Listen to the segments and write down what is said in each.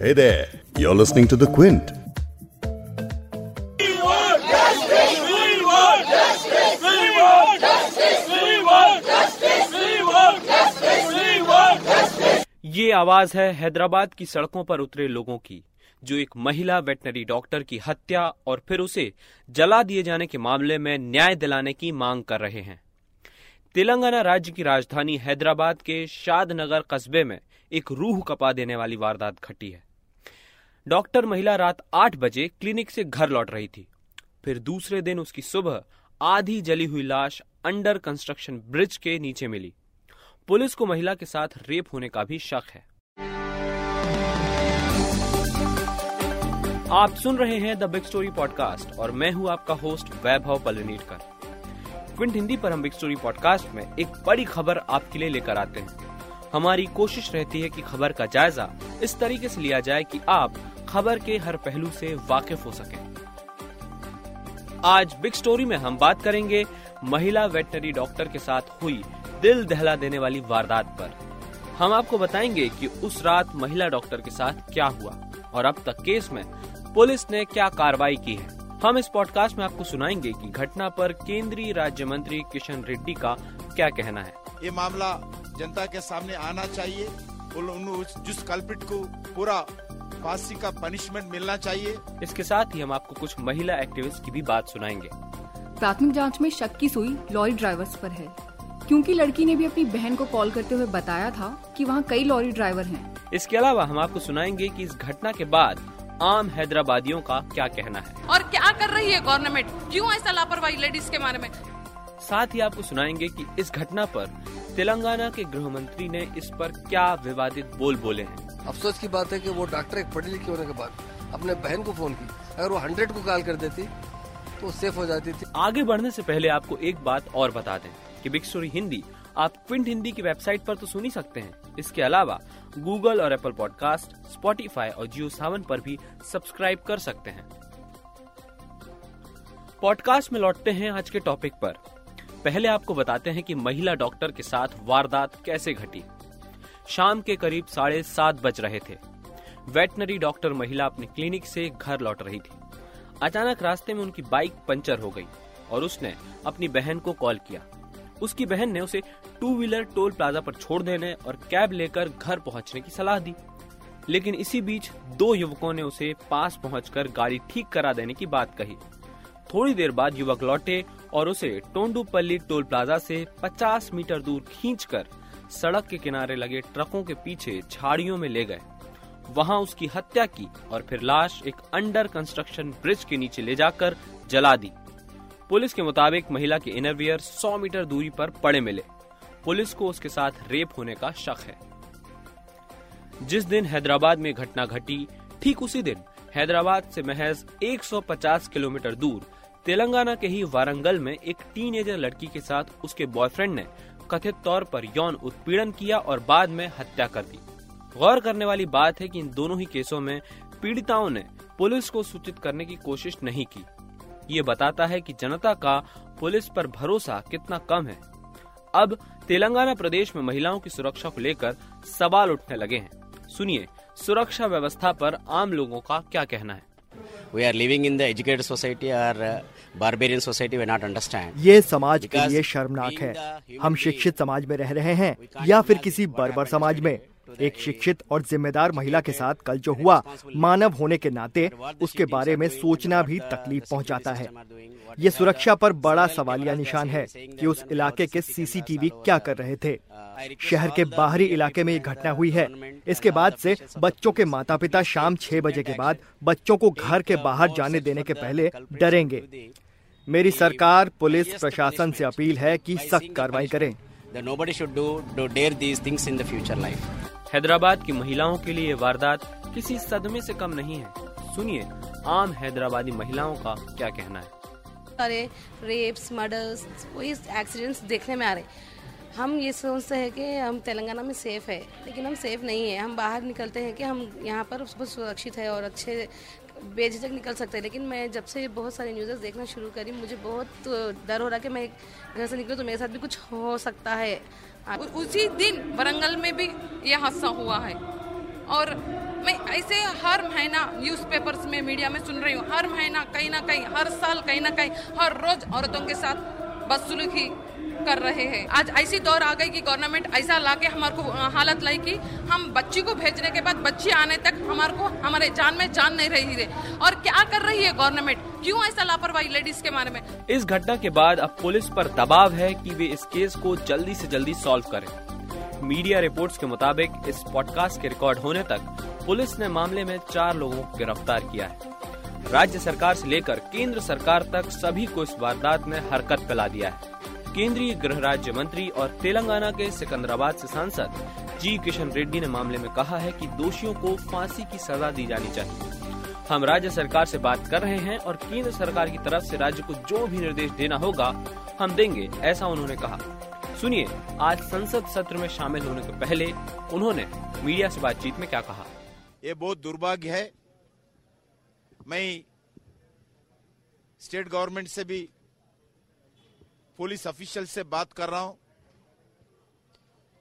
Hey there, you're listening to The Quint. ये आवाज़ है हैदराबाद की सड़कों पर उतरे लोगों की जो एक महिला वेटनरी डॉक्टर की हत्या और फिर उसे जला दिए जाने के मामले में न्याय दिलाने की मांग कर रहे हैं तेलंगाना राज्य की राजधानी हैदराबाद के शादनगर कस्बे में एक रूह कपा देने वाली वारदात घटी है डॉक्टर महिला रात आठ बजे क्लिनिक से घर लौट रही थी। फिर दूसरे दिन उसकी सुबह आधी जली हुई लाश अंडर कंस्ट्रक्शन ब्रिज के नीचे मिली। पुलिस को महिला के साथ रेप होने का भी शक है। आप सुन रहे हैं द बिग स्टोरी पॉडकास्ट और मैं हूँ आपका होस्ट वैभव पलनीटकर क्विंट हिंदी पर हम बिग स्टोरी पॉडकास्ट में एक बड़ी खबर आपके लिए लेकर आते हैं। हमारी कोशिश रहती है कि खबर का जायजा इस तरीके से लिया जाए कि आप खबर के हर पहलू से वाकिफ हो सके। आज बिग स्टोरी में हम बात करेंगे महिला वेटनरी डॉक्टर के साथ हुई दिल दहला देने वाली वारदात पर। हम आपको बताएँगे कि उस रात महिला डॉक्टर के साथ क्या हुआ और अब तक केस में पुलिस ने क्या कार्रवाई की है। हम इस पॉडकास्ट में आपको सुनाएँगे कि घटना पर केंद्रीय राज्य मंत्री किशन रेड्डी का क्या कहना है। ये मामला जनता के सामने आना चाहिए। जिस कल्पिट को पूरा फांसी का पनिशमेंट मिलना चाहिए। इसके साथ ही हम आपको कुछ महिला एक्टिविस्ट की भी बात सुनाएँगे। प्राथमिक जाँच में शक की सुई लॉरी ड्राइवर्स पर है। क्योंकि लड़की ने भी अपनी बहन को कॉल करते हुए बताया था कि वहाँ कई लॉरी ड्राइवर हैं। इसके अलावा हम आपको सुनाएँगे कि इस घटना के बाद आम हैदराबादियों का क्या कहना है। और क्या कर रही है गवर्नमेंट? क्यों ऐसा लापरवाही लेडीज़ के बारे में? साथ ही आपको सुनाएँगे कि इस घटना पर तेलंगाना के गृह मंत्री ने इस पर क्या विवादित बोल बोले हैं। अफसोस की बात है कि वो डॉक्टर एक पढ़ी लिखी होने के बाद अपने बहन को फ़ोन की। अगर वो हंड्रेड को कॉल कर देती तो सेफ़ हो जाती थी। आगे बढ़ने से पहले आपको एक बात और बता दें कि बिग स्टोरी हिंदी आप क्विंट हिंदी की वेबसाइट पर तो सुन ही सकते हैं। इसके अलावा गूगल और एप्पल पॉडकास्ट स्पॉटिफाई और जियो सावन पर भी सब्सक्राइब कर सकते हैं। पॉडकास्ट में लौटते हैं आज के टॉपिक पर। पहले आपको बताते हैं कि महिला डॉक्टर के साथ वारदात कैसे घटी। शाम के करीब साढ़े सात बज रहे थे। वेटनरी डॉक्टर महिला अपने क्लिनिक से घर लौट रही थी। अचानक रास्ते में उनकी बाइक पंचर हो गई और उसने अपनी बहन को कॉल किया। उसकी बहन ने उसे टू व्हीलर टोल प्लाजा पर छोड़ देने और कैब लेकर घर पहुँचने की सलाह दी। लेकिन इसी बीच दो युवकों ने उसे पास पहुंचकर गाड़ी ठीक करा देने की बात कही। थोड़ी देर बाद युवक लौटे और उसे टोंडूपल्ली टोल प्लाजा से 50 मीटर दूर खींचकर सड़क के किनारे लगे ट्रकों के पीछे झाड़ियों में ले गए। वहाँ उसकी हत्या की और फिर लाश एक अंडर कंस्ट्रक्शन ब्रिज के नीचे ले जाकर जला दी। पुलिस के मुताबिक महिला के इनरवियर 100 मीटर दूरी पर पड़े मिले। पुलिस को उसके साथ रेप होने का शक है। जिस दिन हैदराबाद में घटना घटी, ठीक उसी दिन हैदराबाद से महज 150 किलोमीटर दूर तेलंगाना के ही वारंगल में एक टीनेजर लड़की के साथ उसके बॉयफ्रेंड ने कथित तौर पर यौन उत्पीड़न किया और बाद में हत्या कर दी। गौर करने वाली बात है कि इन दोनों ही केसों में पीड़िताओं ने पुलिस को सूचित करने की कोशिश नहीं की। ये बताता है कि जनता का पुलिस पर भरोसा कितना कम है। अब तेलंगाना प्रदेश में महिलाओं की सुरक्षा को लेकर सवाल उठने लगे हैं। सुनिए, सुरक्षा व्यवस्था पर आम लोगों का क्या कहना है? We are living in the educated society और बार्बेरियन सोसाइटी नॉट अंडरस्टैंड ये समाज के लिए शर्मनाक है। हम शिक्षित समाज में रह रहे हैं या फिर किसी बर्बर समाज में। एक शिक्षित और जिम्मेदार महिला के साथ कल जो हुआ मानव होने के नाते उसके बारे में सोचना भी तकलीफ़ पहुंचाता है। ये सुरक्षा पर बड़ा सवालिया निशान है कि उस इलाके के सीसीटीवी क्या कर रहे थे? शहर के बाहरी इलाके में ये घटना हुई है। इसके बाद से बच्चों के माता पिता शाम छह बजे के बाद बच्चों को घर के बाहर जाने देने के पहले डरेंगे। मेरी सरकार पुलिस प्रशासन से अपील है कि सख्त कार्रवाई करें। That nobody should do do dare these things in the future life Hyderabad की महिलाओं के लिए वारदात किसी सदमे से कम नहीं है। सुनिए, आम हैदराबादी महिलाओं का क्या कहना है। सारे रेप्स मर्डर्स वही एक्सीडेंट्स देखने में आ रहे हम ये सोचते हैं कि हम तेलंगाना में सेफ़ है, लेकिन हम सेफ़ नहीं है। हम बाहर निकलते हैं कि हम यहाँ पर बहुत सुरक्षित है और अच्छे बेझिझक निकल सकते हैं। लेकिन मैं जब से बहुत सारे न्यूज़ देखना शुरू करी, मुझे बहुत डर हो रहा है कि मैं घर से निकलूँ तो मेरे साथ भी कुछ हो सकता है। उसी दिन वरंगल में भी यह हादसा हुआ है। और मैं ऐसे हर महीना न्यूज़पेपर्स में मीडिया में सुन रही हूँ, हर महीना कहीं ना कहीं, हर साल कहीं ना कहीं, हर रोज औरतों के साथ बदसलूकी कर रहे हैं। आज ऐसी दौर आ गई कि गवर्नमेंट ऐसा लाके हमारे को हालत लाई कि हम बच्ची को भेजने के बाद बच्ची आने तक हमारे को, हमारे जान में जान नहीं रही है। और क्या कर रही है गवर्नमेंट क्यों ऐसा लापरवाही लेडीज़ के बारे में? इस घटना के बाद अब पुलिस पर दबाव है कि वे इस केस को जल्दी से जल्दी सॉल्व करें। मीडिया रिपोर्ट्स के मुताबिक इस पॉडकास्ट के रिकॉर्ड होने तक पुलिस ने मामले में चार लोगों को गिरफ़्तार किया है। राज्य सरकार से लेकर केंद्र सरकार तक सभी को इस वारदात में हरकत फैला दिया है। केंद्रीय गृह राज्य मंत्री और तेलंगाना के सिकंदराबाद से सांसद जी किशन रेड्डी ने मामले में कहा है कि दोषियों को फांसी की सजा दी जानी चाहिए। हम राज्य सरकार से बात कर रहे हैं और केंद्र सरकार की तरफ़ से राज्य को जो भी निर्देश देना होगा, हम देंगे, ऐसा उन्होंने कहा। सुनिए, आज संसद सत्र में शामिल होने के पहले उन्होंने मीडिया से बातचीत में क्या कहा? ये बहुत दुर्भाग्य है। मैं स्टेट गवर्नमेंट से भी पुलिस ऑफिशियल से बात कर रहा हूँ।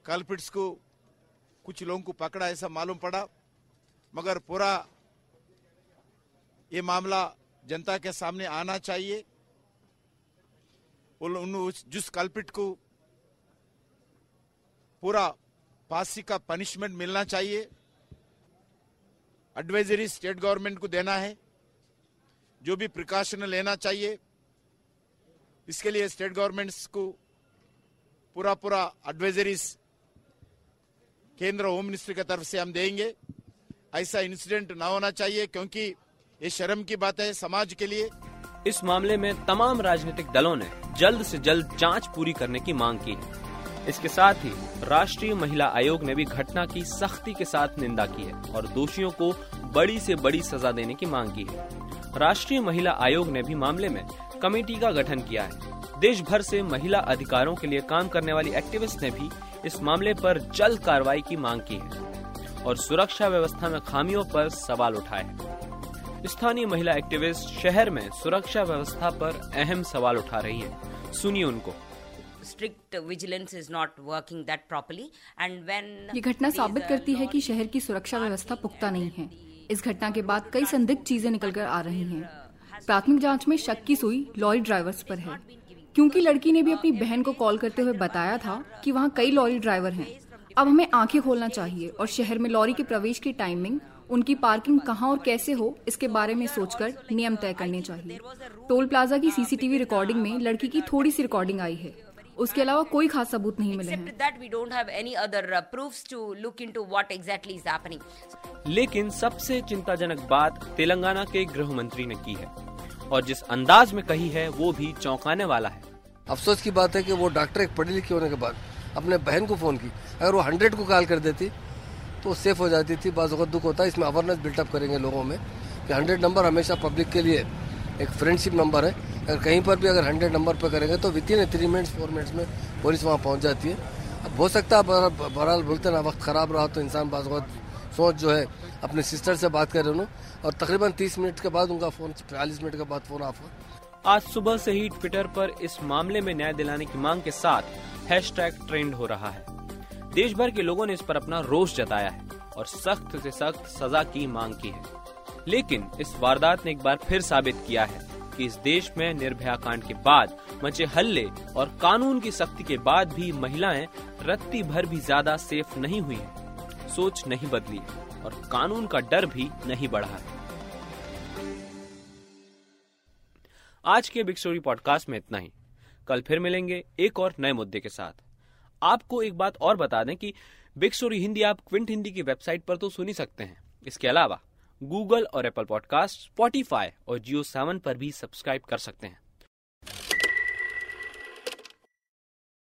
कल्पिट्स को कुछ लोगों को पकड़ा, ऐसा मालूम पड़ा। मगर पूरा ये मामला जनता के सामने आना चाहिए। उन जिस कल्पिट को पूरा फांसी का पनिशमेंट मिलना चाहिए। एडवाइजरी स्टेट गवर्नमेंट को देना है। जो भी प्रिकॉशन लेना चाहिए। इसके लिए स्टेट गवर्नमेंट्स को पूरा पूरा एडवाइजरीज केंद्र होम मिनिस्ट्री की तरफ़ से हम देंगे। ऐसा इंसिडेंट ना होना चाहिए, क्योंकि ये शर्म की बात है समाज के लिए। इस मामले में तमाम राजनीतिक दलों ने जल्द से जल्द जाँच पूरी करने की मांग की है। इसके साथ ही राष्ट्रीय महिला आयोग ने भी घटना की सख्ती के साथ निंदा की है और दोषियों को बड़ी से बड़ी सजा देने की मांग की है। राष्ट्रीय महिला आयोग ने भी मामले में कमेटी का गठन किया है। देश भर से महिला अधिकारों के लिए काम करने वाली एक्टिविस्ट ने भी इस मामले पर जल्द कार्रवाई की मांग की है और सुरक्षा व्यवस्था में खामियों पर सवाल उठाए स्थानीय महिला एक्टिविस्ट शहर में सुरक्षा व्यवस्था पर अहम सवाल उठा रही हैं। सुनिए उनको। Strict vigilance is not working that properly and when ये घटना साबित करती है कि शहर की सुरक्षा व्यवस्था पुख्ता नहीं है। इस घटना के बाद कई संदिग्ध चीज़ें निकलकर आ रही हैं। प्राथमिक जाँच में शक की सुई लॉरी ड्राइवर्स पर है। क्योंकि लड़की ने भी अपनी बहन को कॉल करते हुए बताया था कि वहाँ कई लॉरी ड्राइवर हैं। अब हमें आँखें खोलना चाहिए और शहर में लॉरी के प्रवेश की टाइमिंग उनकी पार्किंग कहाँ और कैसे हो इसके बारे में सोचकर नियम तय करने चाहिए। टोल प्लाजा की सीसीटीवी रिकॉर्डिंग में लड़की की थोड़ी सी रिकॉर्डिंग आई है। उसके अलावा कोई खास सबूत नहीं मिले हैं। Uh, लेकिन सबसे चिंताजनक बात तेलंगाना के गृह मंत्री ने की है। और जिस अंदाज में कही है, वो भी चौंकाने वाला है। अफसोस की बात है कि वो डॉक्टर एक पढ़ी लिखी होने के बाद अपने बहन को फ़ोन की। अगर वो हंड्रेड को कॉल कर देती तो सेफ़ हो जाती थी, बाज़ दुख होता। है इसमें अवेयरनेस बिल्टअप करेंगे लोगों में कि हंड्रेड नंबर हमेशा पब्लिक के लिए एक फ्रेंडशिप नंबर है। अगर कहीं पर भी अगर हंड्रेड नंबर पर करेंगे तो within three minutes four minutes में पुलिस वहाँ पहुँच जाती है। अब हो सकता है, बहरहाल बोलते ना, वक्त ख़राब रहा तो इंसान बाज़ सोच जो है, अपने सिस्टर से बात कर रहे और तकरीबन तीस मिनट के बाद उनका फ़ोन चालीस मिनट के बाद फ़ोन ऑफ़ हुआ। आज सुबह से ही ट्विटर पर इस मामले में न्याय दिलाने की मांग के साथ हैशटैग ट्रेंड हो रहा है। देश भर के लोगों ने इस पर अपना रोष जताया है और सख्त से सख्त सजा की मांग की है। लेकिन इस वारदात ने एक बार फिर साबित किया है कि इस देश में निर्भया कांड के बाद मचे हल्ले और कानून की सख्ती के बाद भी महिलाएँ रत्ती भर भी ज़्यादा सेफ़ नहीं हुई हैं। सोच नहीं बदली और कानून का डर भी नहीं बढ़ा। आज के बिग स्टोरी पॉडकास्ट में इतना ही। कल फिर मिलेंगे एक और नए मुद्दे के साथ। आपको एक बात और बता दें कि बिग स्टोरी हिंदी आप क्विंट हिंदी की वेबसाइट पर तो सुन सकते हैं। इसके अलावा गूगल और एप्पल पॉडकास्ट स्पॉटिफाई और जियो सेवन पर भी सब्सक्राइब कर सकते हैं।